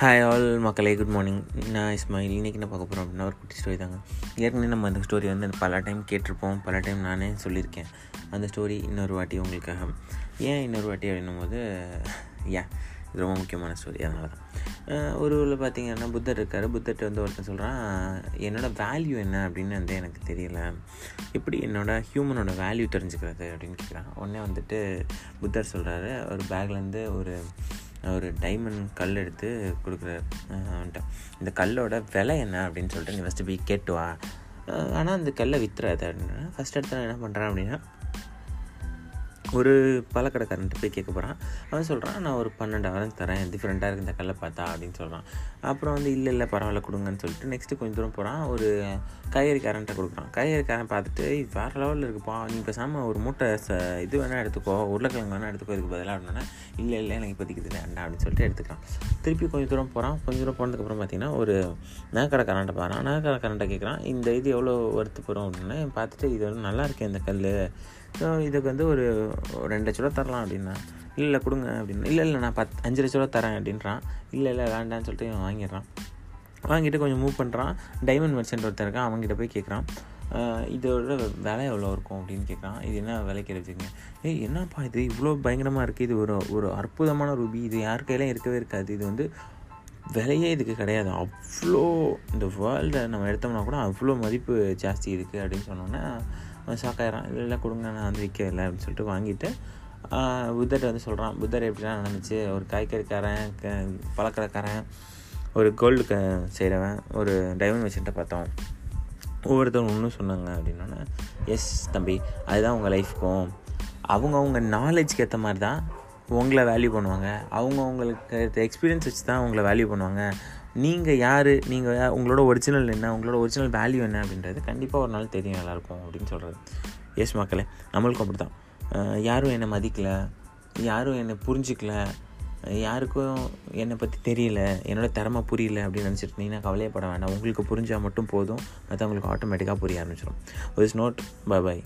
Hi all மக்களே good morning நான் இஸ்மாயில். இன்றைக்கி என்ன பார்க்க போகிறோம் அப்படின்னா ஒரு குட்டி ஸ்டோரி தாங்க. ஏற்கனவே நம்ம அந்த ஸ்டோரி வந்து பல டைம் கேட்டிருப்போம். பல டைம் நானே சொல்லியிருக்கேன். அந்த ஸ்டோரி இன்னொரு வாட்டி உங்களுக்காக. ஏன் இன்னொரு வாட்டி அப்படின்னும் போது ஏன் இது ரொம்ப முக்கியமான ஸ்டோரி அதனால தான். ஒரு ஊரில் பார்த்தீங்கன்னா புத்தர் இருக்கார். புத்தர்கிட்ட வந்து ஒருத்தன் சொல்கிறான் என்னோடய வேல்யூ என்ன? அப்படின்னு வந்து எனக்கு தெரியல. எப்படி என்னோட ஹியூமனோட வேல்யூ தெரிஞ்சுக்கிறது அப்படின்னு கேட்குறான் உடனே வந்துட்டு புத்தர் சொல்கிறாரு ஒரு பேக்லேருந்து ஒரு ஒரு டைமண்ட் கல் எடுத்து கொடுக்குறாரு. அவன்கிட்ட. இந்த கல்லோட விலை என்ன அப்படின்னு சொல்லிட்டு நீ ஃபஸ்ட்டு போய் கேட்டு வா. ஆனால் அந்த கல்லை வித்துறாது அப்படின்னா ஃபஸ்ட் எடுத்து நான் என்ன பண்ணுறேன் அப்படின்னா ஒரு பழக்கடைக்காரன்ட்டு போய் கேட்க போகிறான் அவன் சொல்கிறான் நான் ஒரு பன்னெண்டாயிரம் தரேன். டிஃப்ரெண்ட்டாக இருக்குது இந்த கல்லை பார்த்தா அப்படின்னு சொல்கிறான் அப்புறம் வந்து இல்லை இல்லை பரவாயில்ல கொடுங்கன்னு சொல்லிட்டு நெக்ஸ்ட்டு கொஞ்சம் தூரம் போகிறான் ஒரு காய்கறிக்காரன்ட்ட கொடுக்குறான். காய்கறிக்காரன் பார்த்துட்டு வேறு லெவலில் இருக்குப்பா. நீ பேசாமல் ஒரு மூட்டை ச இது வேணால் எடுத்துக்கோ. உருளைக்கிழங்கு வேணால் எடுத்துக்கோ. இதுக்கு பதிலாக அப்படின்னா இல்லை இல்லை எனக்கு இப்போதைக்கு இது வேண்டாம் அப்படின்னு சொல்லிட்டு எடுத்துக்கிறான். திருப்பி கொஞ்சம் தூரம் போகிறான் கொஞ்சம் தூரம் போனதுக்கப்புறம் பார்த்தீங்கன்னா ஒரு நகைக்கடைக்காரன்ட்ட பாறான் நகைக்கடைக்காரன்ட்ட கேட்குறான் இந்த இது எவ்வளோ ஒருத்து போகிறோம் அப்படின்னு பார்த்துட்டு இது வந்து நல்லா இருக்கே இந்த கல் ஸோ இதுக்கு வந்து ஒரு ஒரு ரெண்டு லட்ச ரூபா தரலாம் அப்படின்னா இல்லை இல்லை கொடுங்க அப்படின்னு. இல்லை இல்லை நான் பத் அஞ்சு லட்ச ரூபா தரேன் அப்படின்றான். இல்லை இல்லை வேண்டான்னு சொல்லிட்டு இவன் வாங்கிடுறான். வாங்கிட்டு கொஞ்சம் மூவ் பண்ணுறான் டைமண்ட் மெர்ச்சன்ட் ஒருத்தர் இருக்கான். அவங்ககிட்ட போய் கேட்குறான். இதோட விலை எவ்வளோ இருக்கும்? அப்படின்னு கேட்குறான். இது என்ன விலைக்கு வச்சுங்க ஏய் என்னப்பா இது? இவ்வளோ பயங்கரமாக இருக்குது இது ஒரு ஒரு அற்புதமான ரூபி இது யார் கையிலையும் இருக்கவே இருக்காது. இது வந்து விலையே இதுக்கு கிடையாது. அவ்வளோ இந்த வேர்ல்டை நம்ம எடுத்தோம்னா கூட அவ்வளோ மதிப்பு ஜாஸ்தி இருக்குது அப்படின்னு சொன்னோன்னே ஷாக் ஆகிறான் இல்லை இல்லை கொடுங்க நான் வந்து விற்கவில்லை அப்படின்னு சொல்லிட்டு வாங்கிட்டு புத்தர் வந்து சொல்கிறான் புத்தர் எப்படிலாம் நடந்துச்சு? ஒரு காய்கறிக்காரன் க பழக்கடைக்காரன் ஒரு கோல்டு க செய்கிறவன் ஒரு டைமண்ட் வச்சுட்டு பார்த்தோம் ஒவ்வொருத்தவங்க ஒன்றும் சொன்னாங்க அப்படின்னா எஸ் தம்பி அதுதான் உங்கள் லைஃப்க்கும். அவங்கவுங்க நாலேஜ்க்கு ஏற்ற மாதிரி தான் உங்களை வேல்யூ பண்ணுவாங்க. அவங்க உங்களுக்கு எக்ஸ்பீரியன்ஸ் வச்சு தான் உங்களை வேல்யூ பண்ணுவாங்க. நீங்கள் யார்? நீங்கள் உங்களோட ஒரிஜினல் என்ன? உங்களோட ஒரிஜினல் வேல்யூ என்ன அப்படின்றது கண்டிப்பாக ஒரு நாள் தெரியும் எல்லாருக்கும் அப்படின்னு சொல்கிறது எஸ் மக்களே நம்மளுக்கும் அப்படி தான் யாரும் என்னை மதிக்கலை. யாரும் என்னை புரிஞ்சிக்கல. யாருக்கும் என்னை பற்றி தெரியல. என்னோட திறமை புரியல அப்படின்னு நினச்சிட்டு இருந்தீங்கன்னா கவலையப்பட வேண்டாம் உங்களுக்கு புரிஞ்சால் மட்டும் போதும். மற்றவங்களுக்கு ஆட்டோமேட்டிக்காக புரிய ஆரம்பிச்சிடும் இஸ் நோட் பை பை